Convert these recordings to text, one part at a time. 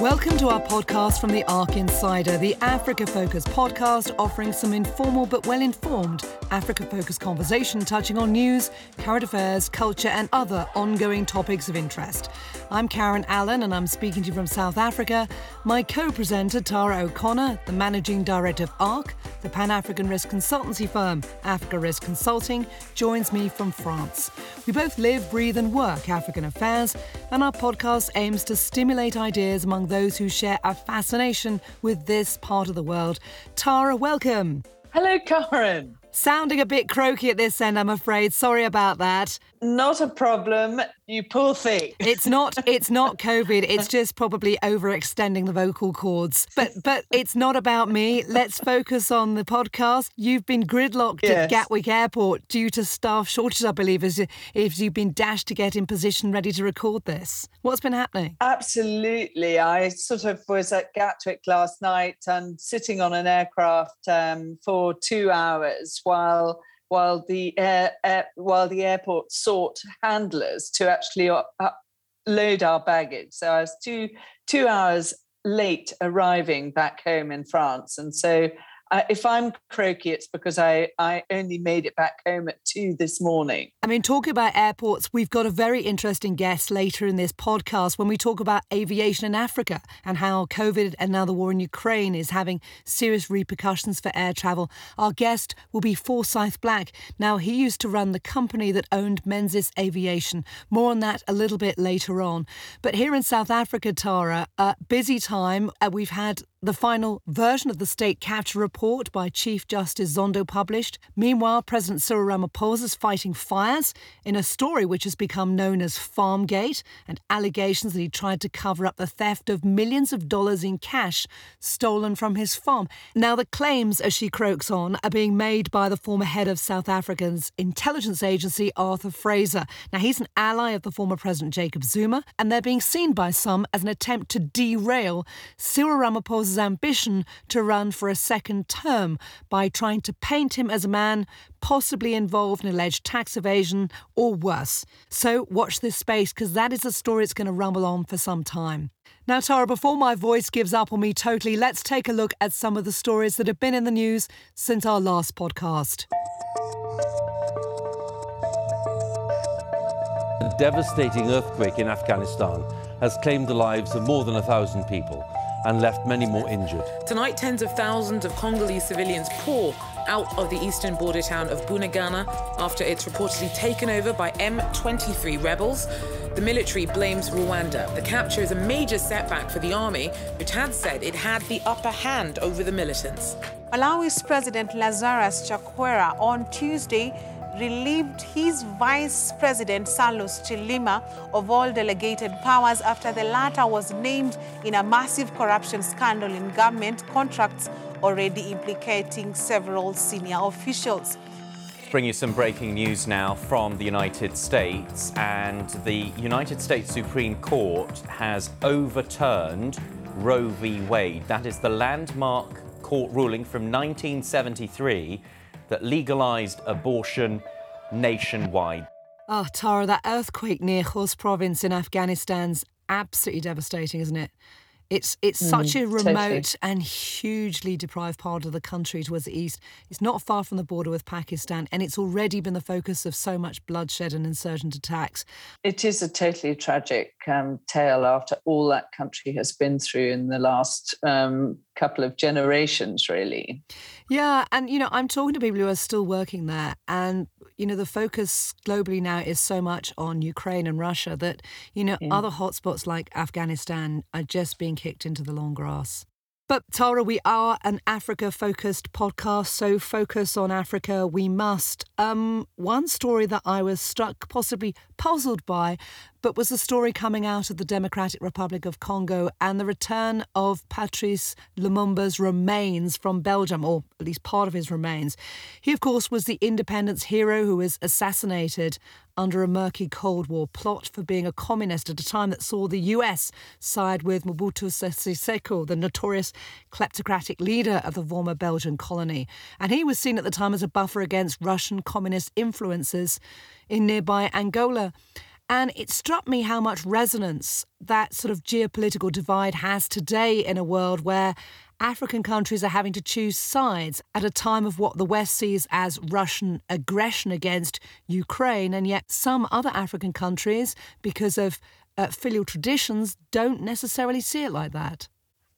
Welcome to our podcast from the ARC Insider, the Africa Focus podcast offering some informal but well informed Africa focused conversation touching on news, current affairs, culture, and other ongoing topics of interest. I'm Karen Allen and I'm speaking to you from South Africa. My co presenter, Tara O'Connor, the managing director of ARC, the Pan African risk consultancy firm Africa Risk Consulting, joins me from France. We both live, breathe, and work African affairs, and our podcast aims to stimulate ideas among those who share a fascination with this part of the world. Tara, welcome. Hello, Karen. Sounding a bit croaky at this end, I'm afraid. Sorry about that. Not a problem. You poor thing. It's not it's not COVID. It's just probably overextending the vocal cords. But but it's not about me. Let's focus on the podcast. You've been gridlocked yes. at Gatwick Airport due to staff shortages, I believe, as if you've been dashed to get in position ready to record this. What's been happening? Absolutely. I sort of was at Gatwick last night and sitting on an aircraft um, for two hours while while the air, air, while the airport sought handlers to actually uh, load our baggage. So I was two two hours late arriving back home in France, and so uh, if I'm croaky, it's because I, I only made it back home at two this morning. I mean, talking about airports, we've got a very interesting guest later in this podcast when we talk about aviation in Africa and how COVID and now the war in Ukraine is having serious repercussions for air travel. Our guest will be Forsyth Black. Now, he used to run the company that owned Menzies Aviation. More on that a little bit later on. But here in South Africa, Tara, a busy time. Uh, we've had the final version of the state capture report by Chief Justice Zondo published. Meanwhile, President Cyril Ramaphosa is fighting fires in a story which has become known as Farmgate and allegations that he tried to cover up the theft of millions of dollars in cash stolen from his farm. Now, the claims, as she croaks on, are being made by the former head of South Africa's intelligence agency, Arthur Fraser. Now, he's an ally of the former President Jacob Zuma, and they're being seen by some as an attempt to derail Cyril Ambition to run for a second term by trying to paint him as a man possibly involved in alleged tax evasion or worse. So watch this space because that is a story that's going to rumble on for some time. Now, Tara, before my voice gives up on me totally, let's take a look at some of the stories that have been in the news since our last podcast. A devastating earthquake in Afghanistan has claimed the lives of more than a thousand people and left many more injured. Tonight, tens of thousands of Congolese civilians pour out of the eastern border town of Bunagana after it's reportedly taken over by M23 rebels. The military blames Rwanda. The capture is a major setback for the army, which had said it had the upper hand over the militants. Malawi's President Lazarus Chakwera on Tuesday relieved his vice president, Saulos Chilima, of all delegated powers after the latter was named in a massive corruption scandal in government contracts, already implicating several senior officials. Bring you some breaking news now from the United States. And the United States Supreme Court has overturned Roe v. Wade. That is the landmark court ruling from 1973 that legalized abortion nationwide. Oh, Tara, that earthquake near Khost province in Afghanistan's absolutely devastating, isn't it? It's it's mm, such a remote totally. and hugely deprived part of the country towards the east. It's not far from the border with Pakistan, and it's already been the focus of so much bloodshed and insurgent attacks. It is a totally tragic um, tale after all that country has been through in the last um, couple of generations, really. Yeah, and you know, I'm talking to people who are still working there, and you know, the focus globally now is so much on Ukraine and Russia that you know yeah. other hotspots like Afghanistan are just being kicked into the long grass. But Tara, we are an Africa focused podcast, so focus on Africa we must. Um, one story that I was struck, possibly puzzled by, but was the story coming out of the Democratic Republic of Congo and the return of Patrice Lumumba's remains from Belgium, or at least part of his remains. He, of course, was the independence hero who was assassinated under a murky Cold War plot for being a communist at a time that saw the US side with Mobutu Sese Seko, the notorious kleptocratic leader of the former Belgian colony. And he was seen at the time as a buffer against Russian communist influences in nearby Angola. And it struck me how much resonance that sort of geopolitical divide has today in a world where African countries are having to choose sides at a time of what the West sees as Russian aggression against Ukraine. And yet, some other African countries, because of uh, filial traditions, don't necessarily see it like that.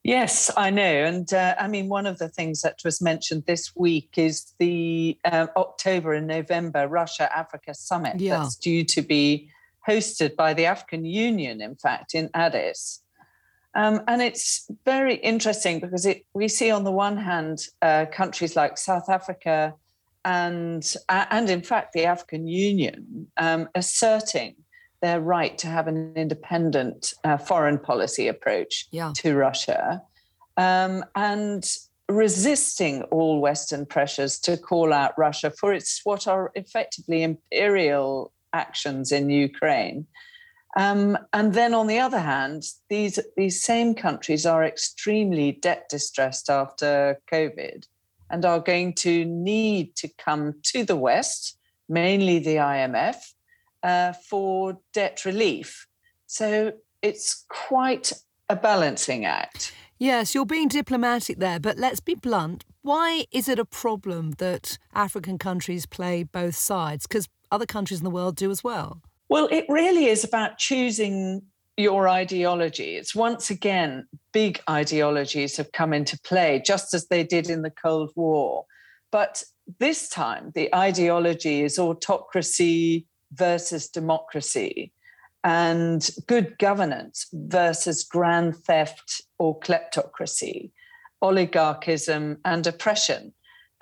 Yes, I know. And uh, I mean, one of the things that was mentioned this week is the uh, October and November Russia Africa summit yeah. that's due to be hosted by the African Union, in fact, in Addis. Um, and it's very interesting because it, we see, on the one hand, uh, countries like South Africa and, uh, and in fact, the African Union um, asserting their right to have an independent uh, foreign policy approach yeah. to Russia um, and resisting all Western pressures to call out Russia for its what are effectively imperial actions in Ukraine. Um, and then on the other hand, these, these same countries are extremely debt distressed after COVID and are going to need to come to the West, mainly the IMF, uh, for debt relief. So it's quite a balancing act. Yes, you're being diplomatic there, but let's be blunt. Why is it a problem that African countries play both sides? Because other countries in the world do as well. Well, it really is about choosing your ideology. It's once again, big ideologies have come into play, just as they did in the Cold War. But this time, the ideology is autocracy versus democracy and good governance versus grand theft or kleptocracy, oligarchism and oppression.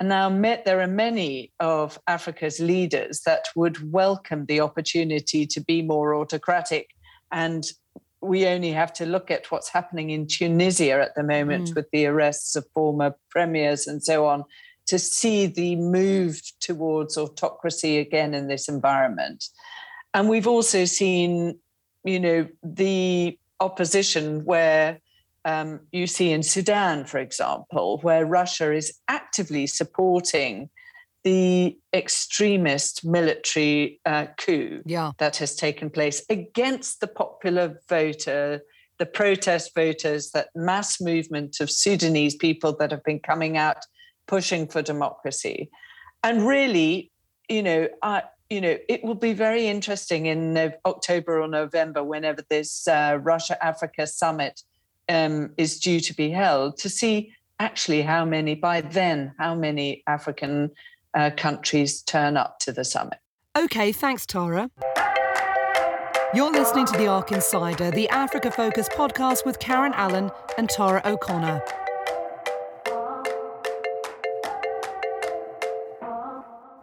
And now there are many of Africa's leaders that would welcome the opportunity to be more autocratic. And we only have to look at what's happening in Tunisia at the moment mm. with the arrests of former premiers and so on to see the move towards autocracy again in this environment. And we've also seen, you know, the opposition where um, you see in Sudan, for example, where Russia is actively supporting the extremist military uh, coup yeah. that has taken place against the popular voter, the protest voters, that mass movement of Sudanese people that have been coming out pushing for democracy. And really, you know, I, you know, it will be very interesting in October or November, whenever this uh, Russia Africa summit um, is due to be held, to see actually how many, by then, how many African uh, countries turn up to the summit. Okay, thanks, Tara. You're listening to The ARC Insider, the Africa Focus podcast with Karen Allen and Tara O'Connor.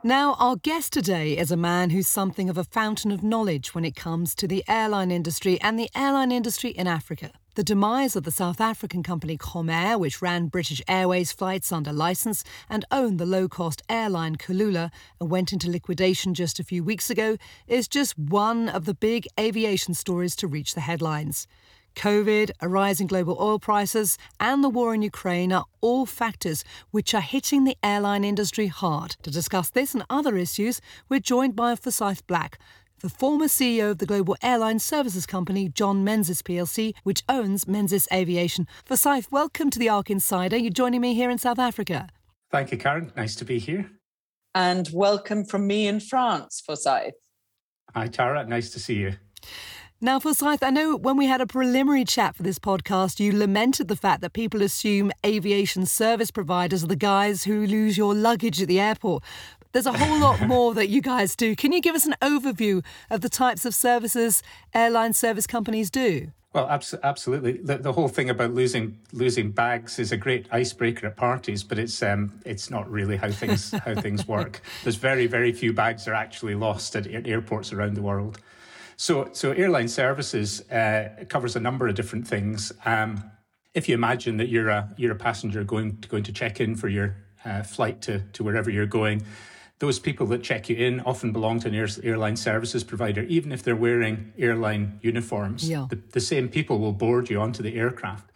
Now, our guest today is a man who's something of a fountain of knowledge when it comes to the airline industry and the airline industry in Africa. The demise of the South African company Comair, which ran British Airways flights under license and owned the low cost airline Kulula and went into liquidation just a few weeks ago, is just one of the big aviation stories to reach the headlines. COVID, a rise in global oil prices, and the war in Ukraine are all factors which are hitting the airline industry hard. To discuss this and other issues, we're joined by Forsyth Black, the former CEO of the global airline services company John Menzies plc, which owns Menzies Aviation. Forsyth, welcome to the ARC Insider. You're joining me here in South Africa. Thank you, Karen. Nice to be here. And welcome from me in France, Forsyth. Hi, Tara. Nice to see you. Now, Forsyth, I know when we had a preliminary chat for this podcast, you lamented the fact that people assume aviation service providers are the guys who lose your luggage at the airport. There's a whole lot more that you guys do. Can you give us an overview of the types of services airline service companies do? Well, abs- absolutely. The, the, whole thing about losing losing bags is a great icebreaker at parties, but it's um, it's not really how things how things work. There's very very few bags are actually lost at airports around the world. So, so airline services uh, covers a number of different things. Um, if you imagine that you're a you're a passenger going to, going to check in for your uh, flight to, to wherever you're going, those people that check you in often belong to an air, airline services provider, even if they're wearing airline uniforms. Yeah. The, the same people will board you onto the aircraft.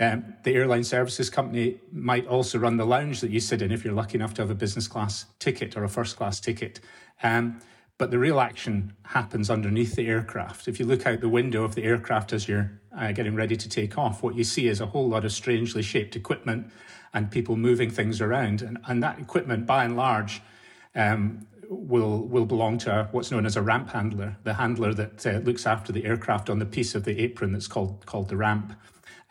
Um, the airline services company might also run the lounge that you sit in if you're lucky enough to have a business class ticket or a first class ticket. Um, but the real action happens underneath the aircraft. If you look out the window of the aircraft as you're uh, getting ready to take off, what you see is a whole lot of strangely shaped equipment and people moving things around. And, and that equipment, by and large, um, will will belong to what's known as a ramp handler, the handler that uh, looks after the aircraft on the piece of the apron that's called called the ramp.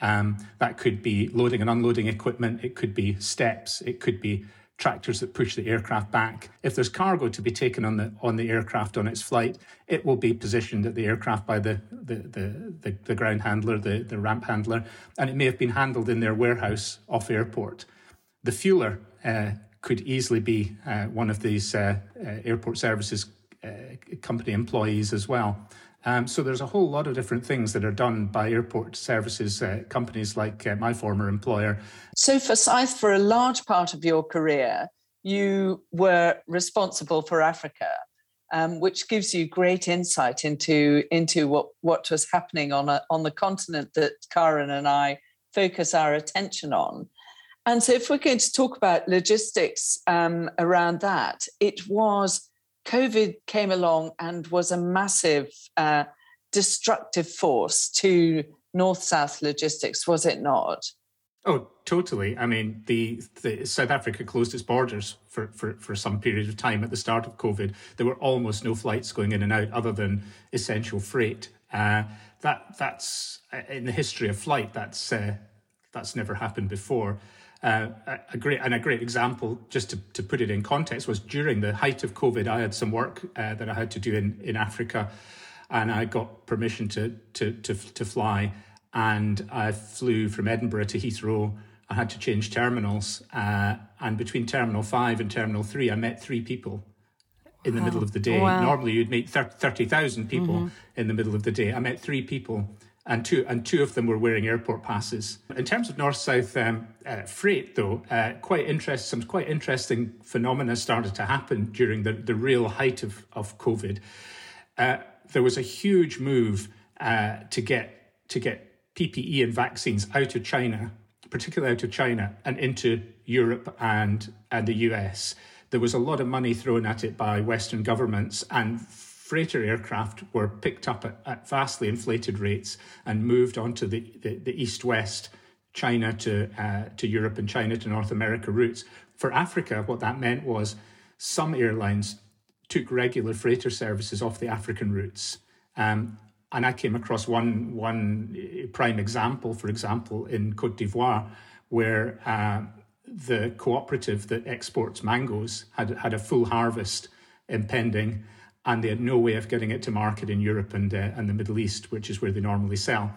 Um, that could be loading and unloading equipment. It could be steps. It could be tractors that push the aircraft back. If there's cargo to be taken on the on the aircraft on its flight, it will be positioned at the aircraft by the the the, the, the ground handler, the, the ramp handler, and it may have been handled in their warehouse off airport. The fueler uh, could easily be uh, one of these uh, uh airport services uh, company employees as well. Um, so there's a whole lot of different things that are done by airport services uh, companies like my former employer. So Forsyth, for a large part of your career, you were responsible for Africa, um, which gives you great insight into into what what was happening on a, on the continent that Karen and I focus our attention on. And so, if we're going to talk about logistics um, around that, it was COVID came along and was a massive uh, destructive force to north south logistics, was it not? Oh, totally. I mean, the, the South Africa closed its borders for, for, for some period of time at the start of COVID. There were almost no flights going in and out other than essential freight. Uh, that that's uh, in the history of flight. That's uh, that's never happened before. Uh, a, great and a great example, just to, to put it in context, was during the height of COVID. I had some work uh, that I had to do in, in Africa, and I got permission to to to, to fly, and I flew from Edinburgh to Heathrow. I had to change terminals, uh, and between Terminal Five and Terminal Three, I met three people in the wow. middle of the day. Wow. Normally, you'd meet thirty thousand people mm-hmm. in the middle of the day. I met three people and two and two of them were wearing airport passes. In terms of north-south um, uh, freight, though, uh, quite interest, some quite interesting phenomena started to happen during the, the real height of of COVID. Uh, there was a huge move uh, to get to get PPE and vaccines out of China, particularly out of China, and into Europe and and the US. There was a lot of money thrown at it by Western governments and freighter aircraft were picked up at, at vastly inflated rates and moved onto the, the, the east west, China to, uh, to Europe and China to North America routes. For Africa, what that meant was some airlines took regular freighter services off the African routes. Um, and I came across one, one prime example, for example, in Cote d'Ivoire, where uh, the cooperative that exports mangoes had, had a full harvest impending and they had no way of getting it to market in Europe and, uh, and the Middle East, which is where they normally sell.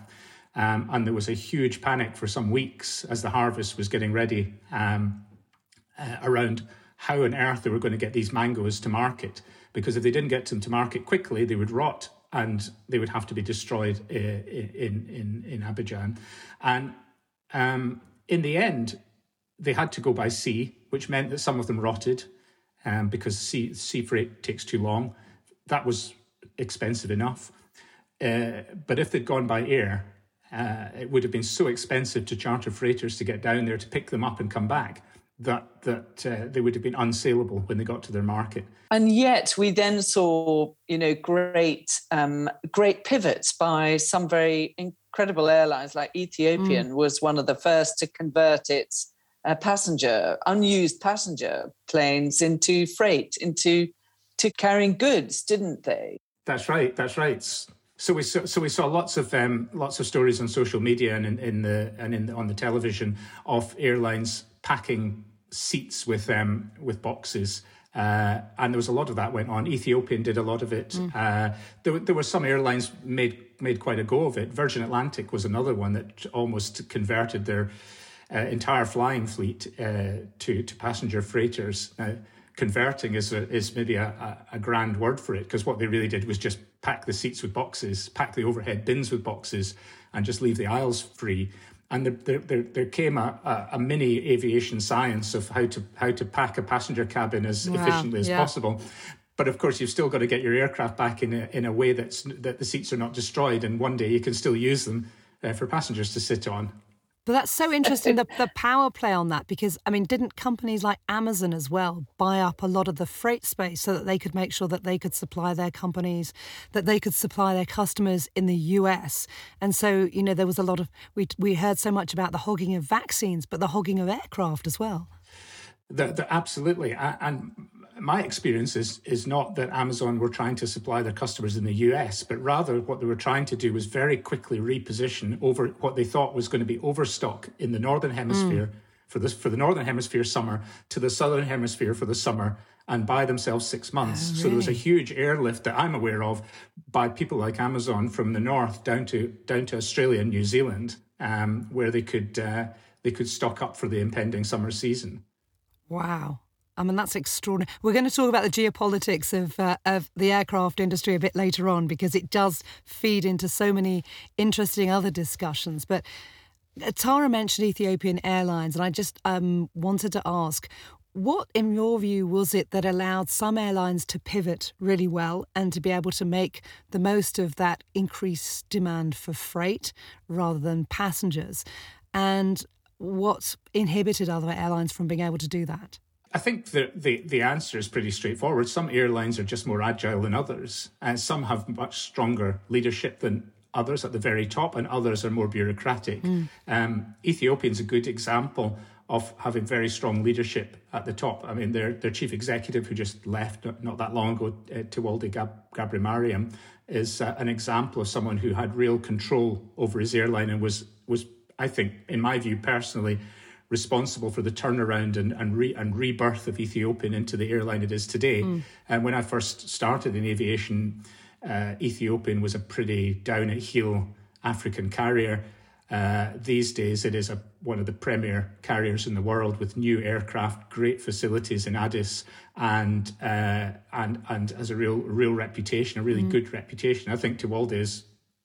Um, and there was a huge panic for some weeks as the harvest was getting ready um, uh, around how on earth they were going to get these mangoes to market. Because if they didn't get them to market quickly, they would rot and they would have to be destroyed uh, in, in, in Abidjan. And um, in the end, they had to go by sea, which meant that some of them rotted um, because sea, sea freight takes too long that was expensive enough. Uh, but if they'd gone by air, uh, it would have been so expensive to charter freighters to get down there to pick them up and come back that that uh, they would have been unsaleable when they got to their market. And yet, we then saw, you know, great um, great pivots by some very incredible airlines, like Ethiopian mm. was one of the first to convert its uh, passenger unused passenger planes into freight into to carrying goods, didn't they? That's right. That's right. So we saw, so we saw lots of um, lots of stories on social media and in, in the and in the, on the television of airlines packing seats with um, with boxes. Uh, and there was a lot of that went on. Ethiopian did a lot of it. Mm. Uh, there, there were some airlines made made quite a go of it. Virgin Atlantic was another one that almost converted their uh, entire flying fleet uh, to to passenger freighters converting is a, is maybe a, a, grand word for it because what they really did was just pack the seats with boxes, pack the overhead bins with boxes, and just leave the aisles free. And there, there, there came a, a, mini aviation science of how to how to pack a passenger cabin as wow, efficiently as yeah. possible. But of course, you've still got to get your aircraft back in a, in a way that's that the seats are not destroyed, and one day you can still use them uh, for passengers to sit on. But that's so interesting, the, the power play on that, because, I mean, didn't companies like Amazon as well buy up a lot of the freight space so that they could make sure that they could supply their companies, that they could supply their customers in the US? And so, you know, there was a lot of, we, we heard so much about the hogging of vaccines, but the hogging of aircraft as well. The, the, absolutely. And my experience is, is not that Amazon were trying to supply their customers in the US, but rather what they were trying to do was very quickly reposition over what they thought was going to be overstock in the Northern Hemisphere mm. for, this, for the Northern Hemisphere summer to the Southern Hemisphere for the summer and buy themselves six months. Oh, really? So there was a huge airlift that I'm aware of by people like Amazon from the north down to down to Australia and New Zealand, um, where they could uh, they could stock up for the impending summer season. Wow. I mean, that's extraordinary. We're going to talk about the geopolitics of, uh, of the aircraft industry a bit later on because it does feed into so many interesting other discussions. But uh, Tara mentioned Ethiopian Airlines, and I just um, wanted to ask what, in your view, was it that allowed some airlines to pivot really well and to be able to make the most of that increased demand for freight rather than passengers? And what inhibited other airlines from being able to do that? I think the, the, the answer is pretty straightforward. Some airlines are just more agile than others, and some have much stronger leadership than others at the very top, and others are more bureaucratic. Mm. Um, Ethiopian's a good example of having very strong leadership at the top. I mean, their their chief executive, who just left not, not that long ago, uh, Tewolde Gab- Mariam, is uh, an example of someone who had real control over his airline and was was, I think, in my view personally, responsible for the turnaround and and, re, and rebirth of Ethiopian into the airline it is today. Mm. And when I first started in aviation, uh, Ethiopian was a pretty down at heel African carrier. Uh, these days, it is a, one of the premier carriers in the world with new aircraft, great facilities in Addis, and uh, and and has a real real reputation, a really mm. good reputation. I think Tewolde is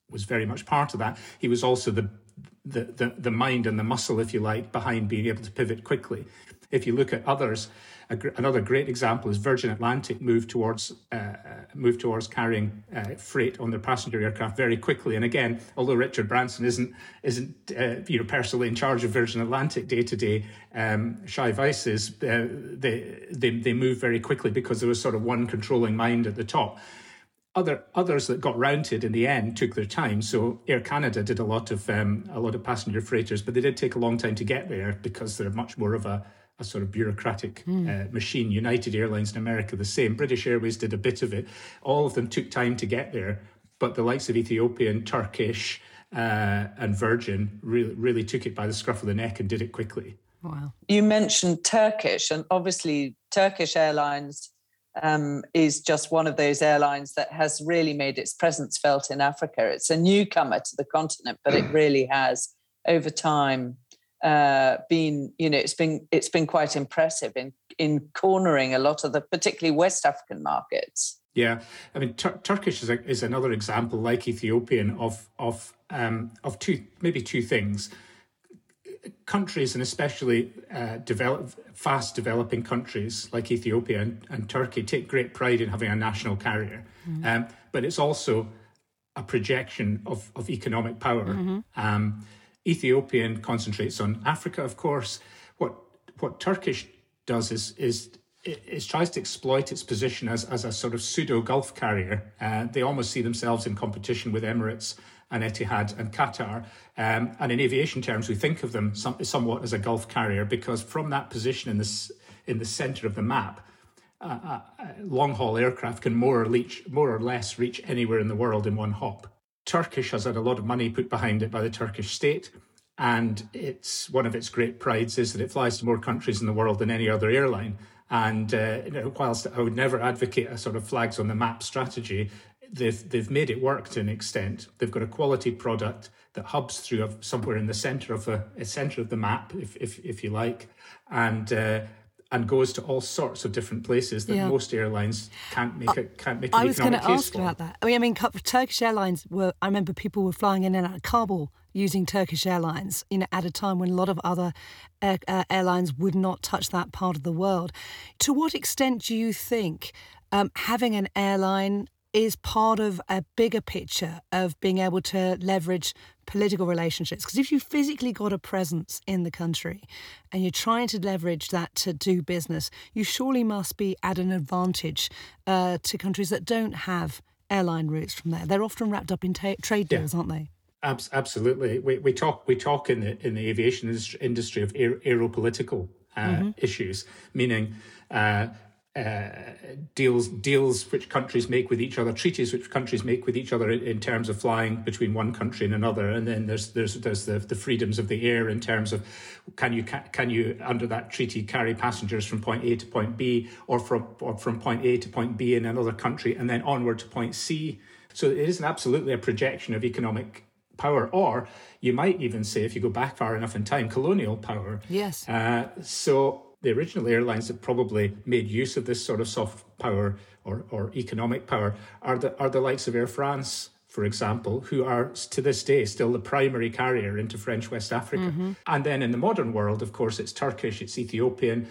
was very much part of that. He was also the the, the, the mind and the muscle, if you like, behind being able to pivot quickly. If you look at others, gr- another great example is Virgin Atlantic moved towards uh, uh, moved towards carrying uh, freight on their passenger aircraft very quickly. And again, although Richard Branson isn't isn't uh, you know personally in charge of Virgin Atlantic day to day, um, Weiss is. Uh, they they they moved very quickly because there was sort of one controlling mind at the top other others that got rounded in the end took their time. So Air Canada did a lot of um, a lot of passenger freighters, but they did take a long time to get there because they're much more of a, a sort of bureaucratic mm. uh, machine. United Airlines in America the same. British Airways did a bit of it. All of them took time to get there, but the likes of Ethiopian, Turkish, uh, and Virgin really really took it by the scruff of the neck and did it quickly. Wow. You mentioned Turkish, and obviously Turkish Airlines um, is just one of those airlines that has really made its presence felt in Africa. It's a newcomer to the continent, but it really has over time uh, been, you know, it's been it's been quite impressive in in cornering a lot of the particularly West African markets. Yeah, I mean, Tur- Turkish is, a, is another example, like Ethiopian, of of um, of two maybe two things countries and especially uh, develop, fast developing countries like Ethiopia and, and, Turkey take great pride in having a national carrier. Mm-hmm. Um, but it's also a projection of, of economic power. Mm-hmm. Um, Ethiopian concentrates on Africa, of course. What what Turkish does is is it, tries to exploit its position as, as a sort of pseudo Gulf carrier. Uh, they almost see themselves in competition with Emirates and Etihad and Qatar. Um, and in aviation terms, we think of them some, somewhat as a Gulf carrier because from that position in, this, in the center of the map, uh, uh, long haul aircraft can more or, more or less reach anywhere in the world in one hop. Turkish has had a lot of money put behind it by the Turkish state. And it's one of its great prides is that it flies to more countries in the world than any other airline. And uh, whilst I would never advocate a sort of flags on the map strategy, they've they've made it work to an extent. They've got a quality product that hubs through somewhere in the center of the center of the map, if if if you like, and. Uh, and goes to all sorts of different places that yeah. most airlines can't make it can't make. I was going to ask for. about that. I mean, I mean, Turkish Airlines were. I remember people were flying in and out of Kabul using Turkish Airlines. You know, at a time when a lot of other air, uh, airlines would not touch that part of the world. To what extent do you think um, having an airline is part of a bigger picture of being able to leverage political relationships. Because if you physically got a presence in the country and you're trying to leverage that to do business, you surely must be at an advantage uh, to countries that don't have airline routes from there. They're often wrapped up in ta- trade deals, yeah. aren't they? Absolutely. We, we talk we talk in the in the aviation industry of aer, aeropolitical uh, mm-hmm. issues, meaning uh, uh, deals deals which countries make with each other, treaties which countries make with each other in, in, terms of flying between one country and another, and then there's there's there's the, the freedoms of the air in terms of can you can you under that treaty carry passengers from point A to point B or from or from point A to point B in another country and then onward to point C. So it is absolutely a projection of economic power, or you might even say, if you go back far enough in time, colonial power. Yes. Uh, so the original airlines that probably made use of this sort of soft power or, or economic power are the are the likes of Air France, for example, who are to this day still the primary carrier into French West Africa. Mm-hmm. And then in the modern world, of course, it's Turkish, it's Ethiopian,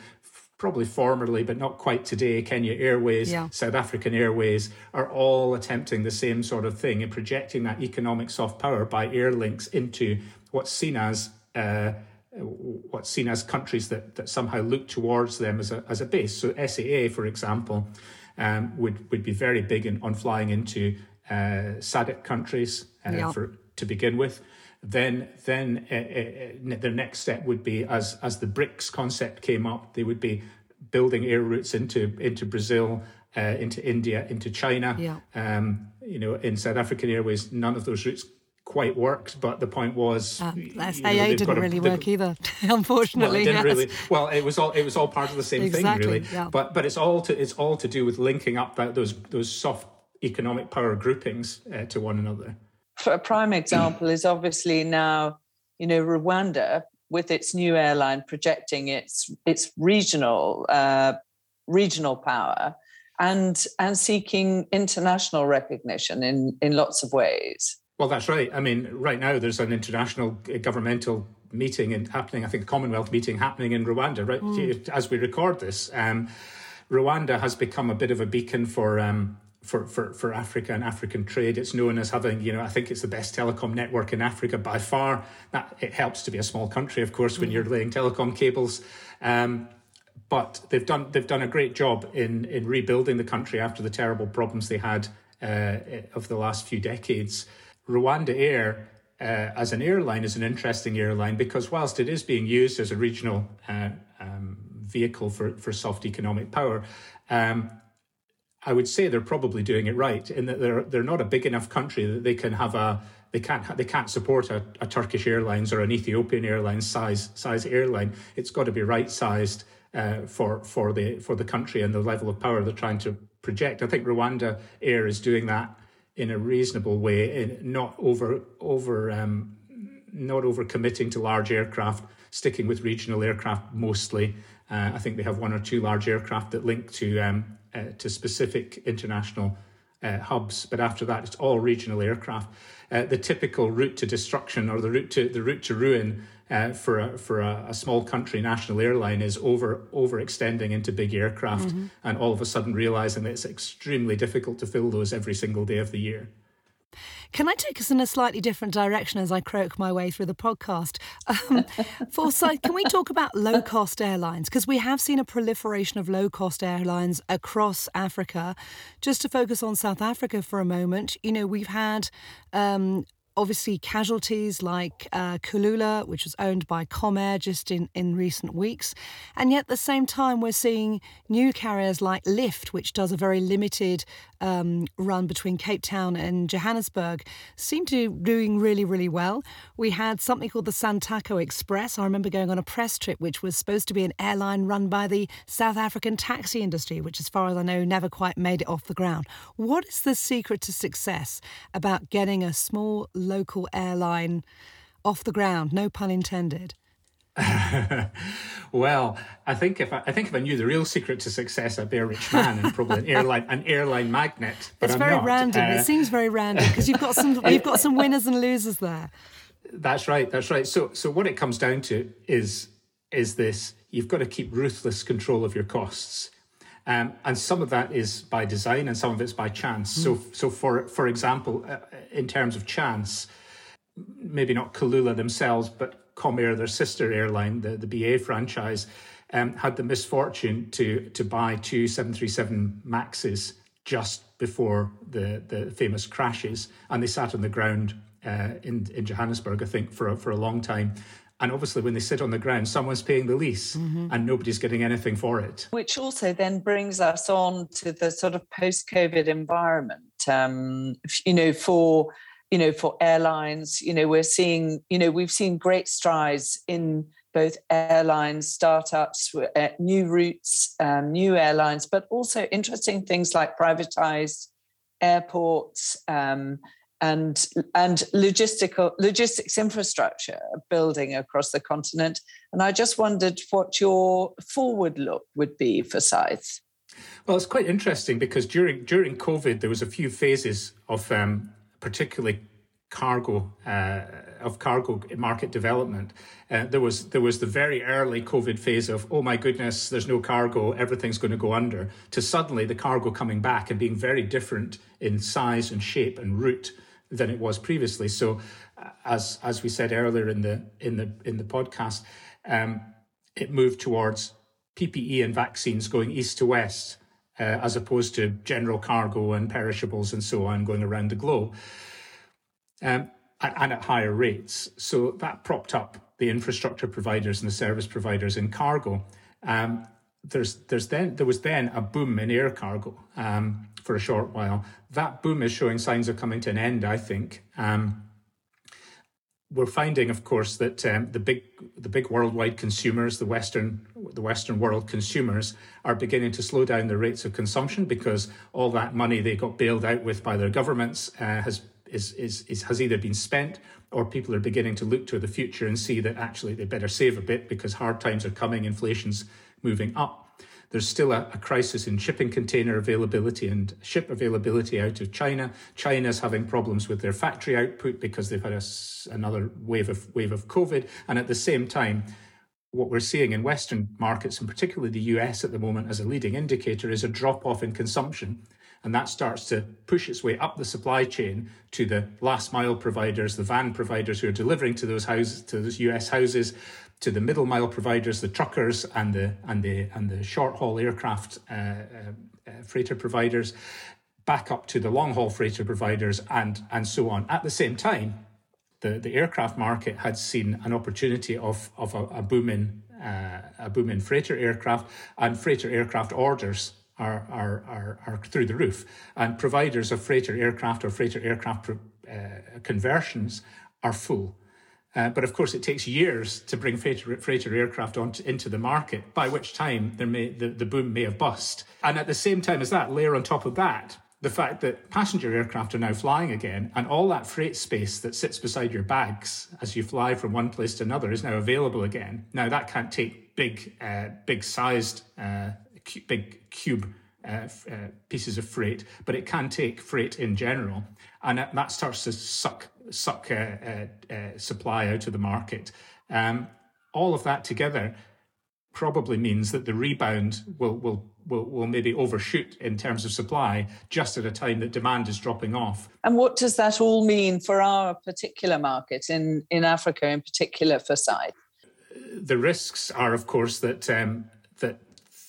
probably formerly, but not quite today, Kenya Airways, yeah. South African Airways are all attempting the same sort of thing and projecting that economic soft power by air links into what's seen as uh, what's seen as countries that, that somehow look towards them as a, as a base. So SAA, for example, um, would, would be very big in, on flying into uh, SADC countries uh, yeah. for to begin with. Then, then uh, uh, the next step would be as as the BRICS concept came up, they would be building air routes into into Brazil, uh, into India, into China. Yeah. Um, you know, in South African Airways, none of those routes quite worked, but the point was uh, SAA know, didn't really work either, unfortunately. Well, it didn't yes. really. Well, it was all it was all part of the same exactly, thing, really. Yeah. But but it's all to it's all to do with linking up that those those soft economic power groupings uh, to one another. For a prime example is obviously now, you know, Rwanda with its new airline projecting its its regional uh, regional power and and seeking international recognition in in lots of ways. Well, that's right. I mean, right now there's an international governmental meeting and happening. I think a Commonwealth meeting happening in Rwanda right mm. as we record this. Um, Rwanda has become a bit of a beacon for. Um, for, for, for Africa and African trade. It's known as having, you know, I think it's the best telecom network in Africa by far. That it helps to be a small country, of course, when mm. you're laying telecom cables. Um, but they've done they've done a great job in in rebuilding the country after the terrible problems they had uh, of the last few decades. Rwanda Air uh, as an airline is an interesting airline because whilst it is being used as a regional uh, um, vehicle for, for soft economic power, um, I would say they're probably doing it right in that they're they're not a big enough country that they can have a they can't they can't support a, a Turkish Airlines or an Ethiopian Airlines size size airline. It's got to be right sized uh, for for the for the country and the level of power they're trying to project. I think Rwanda Air is doing that in a reasonable way, in not over over um, not over committing to large aircraft, sticking with regional aircraft mostly. Uh, I think they have one or two large aircraft that link to um, uh, to specific international uh, hubs, but after that, it's all regional aircraft. Uh, the typical route to destruction or the route to the route to ruin uh, for a, for a, a, small country national airline is over overextending into big aircraft mm-hmm. and all of a sudden realizing that it's extremely difficult to fill those every single day of the year. Can I take us in a slightly different direction as I croak my way through the podcast? Um, Forsyth, can we talk about low cost airlines? Because we have seen a proliferation of low cost airlines across Africa. Just to focus on South Africa for a moment, you know, we've had um, obviously casualties like uh, Kulula, which was owned by Comair just in, in recent weeks. And yet at the same time, we're seeing new carriers like Lift, which does a very limited um, run between Cape Town and Johannesburg, seemed to be doing really, really well. We had something called the Santaco Express. I remember going on a press trip, which was supposed to be an airline run by the South African taxi industry, which, as far as I know, never quite made it off the ground. What is the secret to success about getting a small local airline off the ground? No pun intended. well, I think if I, I, think if I knew the real secret to success, I'd be a rich man and probably an airline an airline magnate. But it's I'm very not. random. Uh, it seems very random because you've got some you've got some winners and losers there. That's right. That's right. So so what it comes down to is is this: you've got to keep ruthless control of your costs. Um, and some of that is by design and some of it's by chance. Mm. So, so for for example, uh, in terms of chance, maybe not Kulula themselves, but Comair, their sister airline, the, the BA franchise, um, had the misfortune to to buy two 737 Maxes just before the, the famous crashes, and they sat on the ground uh, in in Johannesburg, I think, for a, for a long time. And obviously, when they sit on the ground, someone's paying the lease mm-hmm. and nobody's getting anything for it. Which also then brings us on to the sort of post COVID environment. Um, you know, for you know, for airlines, you know, we're seeing, you know, we've seen great strides in both airlines, startups, uh, new routes, um, new airlines, but also interesting things like privatized airports um, and and logistical logistics infrastructure building across the continent. And I just wondered what your forward look would be Forsyth. Well, it's quite interesting because during during COVID there was a few phases of um, particularly cargo uh, of cargo market development. Uh, there was there was the very early COVID phase of oh my goodness, there's no cargo, everything's going to go under. To suddenly the cargo coming back and being very different in size and shape and route than it was previously. So, uh, as as we said earlier in the in the in the podcast, um, it moved towards PPE and vaccines going east to west, uh, as opposed to general cargo and perishables and so on going around the globe um, and, at higher rates. So that propped up the infrastructure providers and the service providers in cargo. Um, there's there's then there was then a boom in air cargo um, for a short while. That boom is showing signs of coming to an end. I think um, we're finding, of course, that um, the big the big worldwide consumers, the Western the Western world consumers, are beginning to slow down their rates of consumption because all that money they got bailed out with by their governments uh, has is, is, is has either been spent or people are beginning to look to the future and see that actually they better save a bit because hard times are coming, inflation's moving up. There's still a, a, crisis in shipping container availability and ship availability out of China. China's having problems with their factory output because they've had a, another wave of wave of COVID, and at the same time, what we're seeing in Western markets, and particularly the US at the moment, as a leading indicator, is a drop off in consumption. And that starts to push its way up the supply chain to the last mile providers, the van providers who are delivering to those houses, to those US houses, to the middle mile providers, the truckers and the and the and the short haul aircraft uh, uh, uh, freighter providers, back up to the long haul freighter providers, and and so on. At the same time, the the aircraft market had seen an opportunity of of a, a boom in uh, a boom in freighter aircraft and freighter aircraft orders are, are, are, are through the roof. And providers of freighter aircraft or freighter aircraft uh, conversions are full. Uh, but of course, it takes years to bring freighter, freighter aircraft onto, into the market, by which time there may, the, the boom may have bust. And at the same time as that, layer on top of that the fact that passenger aircraft are now flying again, and all that freight space that sits beside your bags as you fly from one place to another is now available again. Now, that can't take big, uh, big sized uh, big cube uh, uh, pieces of freight, but it can take freight in general, and that starts to suck suck uh, uh, uh, supply out of the market. Um, all of that together probably means that the rebound will will will, will maybe overshoot in terms of supply just at a time that demand is dropping off. And what does that all mean for our particular market in in Africa, in particular Forsyth? The risks are, of course, that um,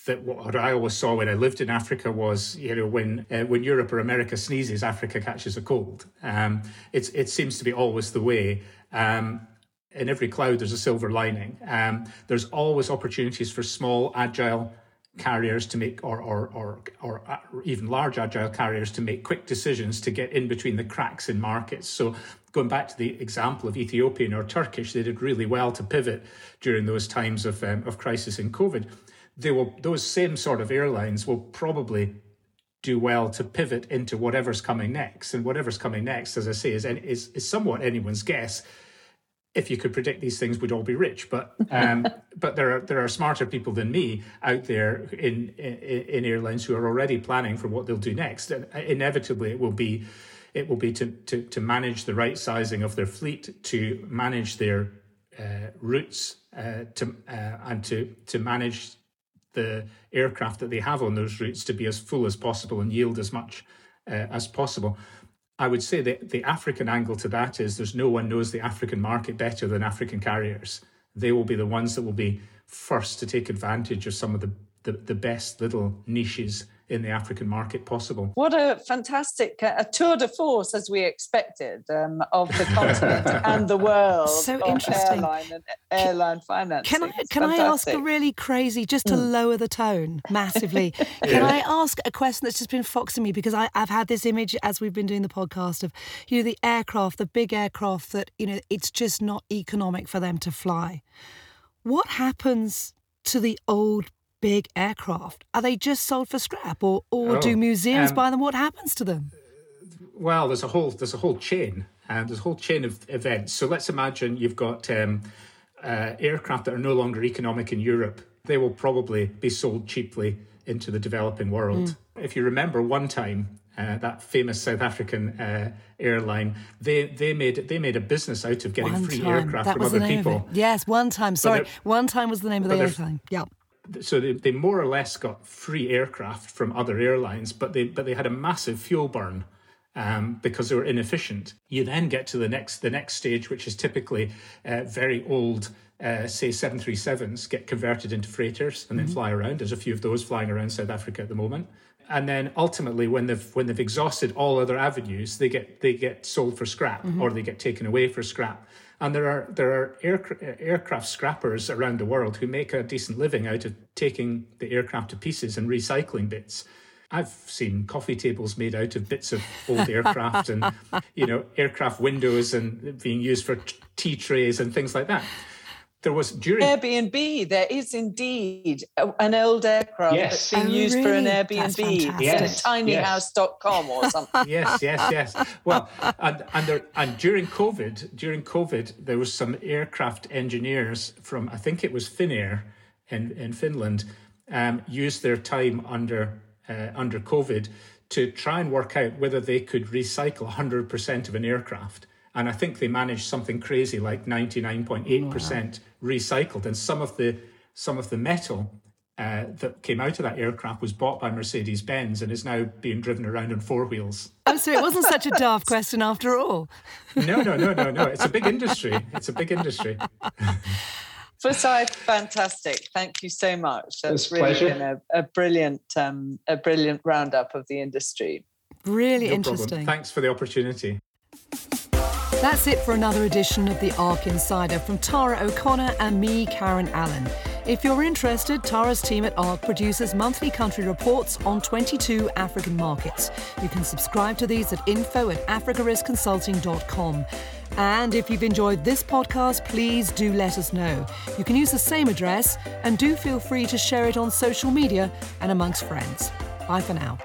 that what I always saw when I lived in Africa was, you know, when uh, when Europe or America sneezes, Africa catches a cold. Um, it seems to be always the way. Um, in every cloud, there's a silver lining. Um, there's always opportunities for small, agile carriers to make, or, or or or uh, even large agile carriers to make quick decisions to get in between the cracks in markets. So going back to the example of Ethiopian or Turkish, they did really well to pivot during those times of um, of crisis in COVID they will those same sort of airlines will probably do well to pivot into whatever's coming next. And whatever's coming next, as I say, is is, is somewhat anyone's guess. If you could predict these things, we'd all be rich. But um, but there are there are smarter people than me out there in, in, in airlines who are already planning for what they'll do next. And inevitably, it will be it will be to to, to manage the right sizing of their fleet, to manage their uh, routes, uh, to uh, and to to manage the aircraft that they have on those routes to be as full as possible and yield as much uh, as possible. I would say that the African angle to that is there's no one knows the African market better than African carriers. They will be the ones that will be first to take advantage of some of the, the, the best little niches in the African market possible. What a fantastic uh, a tour de force, as we expected, um, of the continent and the world. So interesting. Airline and airline finance. Can I can I ask a really crazy, just to mm. lower the tone massively? yeah. Can I ask a question that's just been foxing me because I, I've had this image as we've been doing the podcast of you know the aircraft, the big aircraft that you know it's just not economic for them to fly. What happens to the old big aircraft? Are they just sold for scrap, or or oh, do museums um, buy them? What happens to them? Well, there's a whole there's a whole chain, and uh, there's a whole chain of events. So let's imagine you've got um, uh, aircraft that are no longer economic in Europe. They will probably be sold cheaply into the developing world. Mm. If you remember, 1time uh, that famous South African uh, airline, they they made they made a business out of getting one free time. aircraft that from other people. Yes, 1time. Sorry, 1time was the name of the airline. Yeah so they, they more or less got free aircraft from other airlines, but they but they had a massive fuel burn um, because they were inefficient. You then get to the next the next stage, which is typically uh, very old. Uh, say 737s get converted into freighters and then mm-hmm. fly around. There's a few of those flying around South Africa at the moment. And then ultimately, when they've when they've exhausted all other avenues, they get they get sold for scrap mm-hmm. or they get taken away for scrap. And there are there are air, aircraft scrappers around the world who make a decent living out of taking the aircraft to pieces and recycling bits. I've seen coffee tables made out of bits of old aircraft and you know aircraft windows and being used for tea trays and things like that there was during Airbnb. There is indeed an old aircraft yes. that's being oh, used really? for an Airbnb. Yes. tinyhouse.com or something. yes, yes, yes. Well, and and, there, and during COVID, during COVID, there was some aircraft engineers from I think it was Finnair in in Finland, um, used their time under uh, under COVID to try and work out whether they could recycle 100% of an aircraft and I think they managed something crazy like 99.8% recycled. And some of the some of the metal uh, that came out of that aircraft was bought by Mercedes Benz and is now being driven around on four wheels. Oh, so it wasn't such a daft question after all. no, no, no, no, no. It's a big industry. It's a big industry. Forsyth, fantastic. Thank you so much. That's really pleasure. been a, a brilliant, um, a brilliant roundup of the industry. Really no interesting. Problem. Thanks for the opportunity. That's it for another edition of the ARC Insider from Tara O'Connor and me, Karen Allen. If you're interested, Tara's team at ARC produces monthly country reports on 22 African markets. You can subscribe to these at info at africariskconsulting.com. And if you've enjoyed this podcast, please do let us know. You can use the same address and do feel free to share it on social media and amongst friends. Bye for now.